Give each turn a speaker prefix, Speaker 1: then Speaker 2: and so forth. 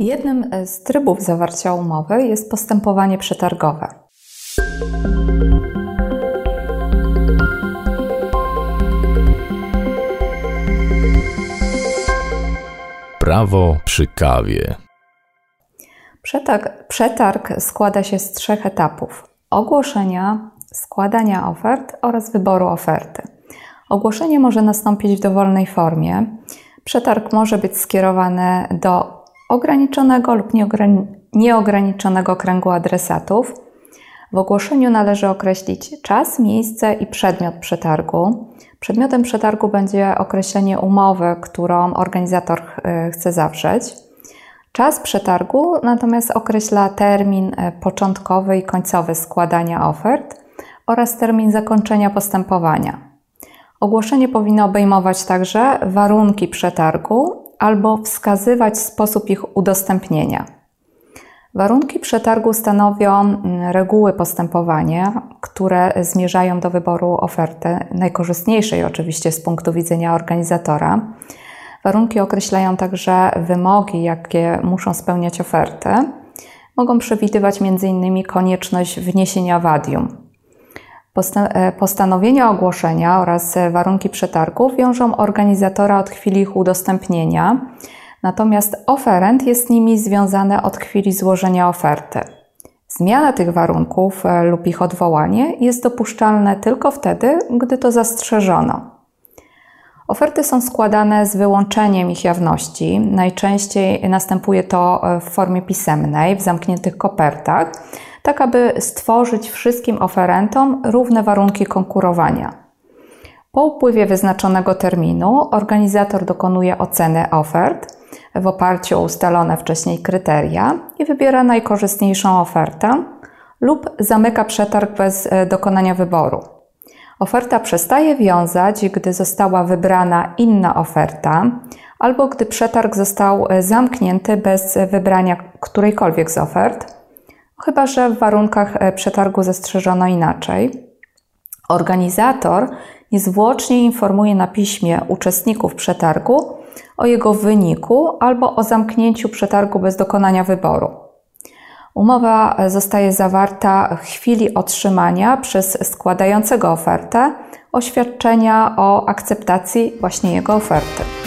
Speaker 1: Jednym z trybów zawarcia umowy jest postępowanie przetargowe.
Speaker 2: Prawo przy kawie.
Speaker 1: Przetarg, przetarg składa się z trzech etapów: ogłoszenia, składania ofert oraz wyboru oferty. Ogłoszenie może nastąpić w dowolnej formie. Przetarg może być skierowany do ograniczonego lub nieograniczonego kręgu adresatów. W ogłoszeniu należy określić czas, miejsce i przedmiot przetargu. Przedmiotem przetargu będzie określenie umowy, którą organizator chce zawrzeć. Czas przetargu natomiast określa termin e, początkowy i końcowy składania ofert oraz termin zakończenia postępowania. Ogłoszenie powinno obejmować także warunki przetargu albo wskazywać sposób ich udostępnienia. Warunki przetargu stanowią mm, reguły postępowania, które zmierzają do wyboru oferty, najkorzystniejszej oczywiście z punktu widzenia organizatora. Warunki określają także wymogi, jakie muszą spełniać oferty. Mogą przewidywać m.in. konieczność wniesienia wadium. E, postanowienia ogłoszenia oraz warunki przetargu wiążą organizatora od chwili ich udostępnienia, natomiast oferent jest nimi związany od chwili złożenia oferty. Zmiana tych warunków e, lub ich odwołanie jest dopuszczalne tylko wtedy, gdy to zastrzeżono. Oferty są składane z wyłączeniem ich jawności. Najczęściej następuje to e, w formie pisemnej, w zamkniętych kopertach, tak aby stworzyć wszystkim oferentom równe warunki konkurowania. Po upływie wyznaczonego terminu organizator dokonuje oceny ofert w oparciu o ustalone wcześniej kryteria i wybiera najkorzystniejszą ofertę lub zamyka przetarg bez e, dokonania wyboru. Oferta przestaje wiązać, gdy została wybrana inna oferta, albo gdy przetarg został e, zamknięty bez wybrania którejkolwiek z ofert, chyba że w warunkach e, przetargu zastrzeżono inaczej. Organizator niezwłocznie informuje na piśmie uczestników przetargu o jego wyniku albo o zamknięciu przetargu bez dokonania wyboru. Umowa zostaje zawarta w chwili otrzymania przez składającego ofertę oświadczenia o akceptacji właśnie jego oferty.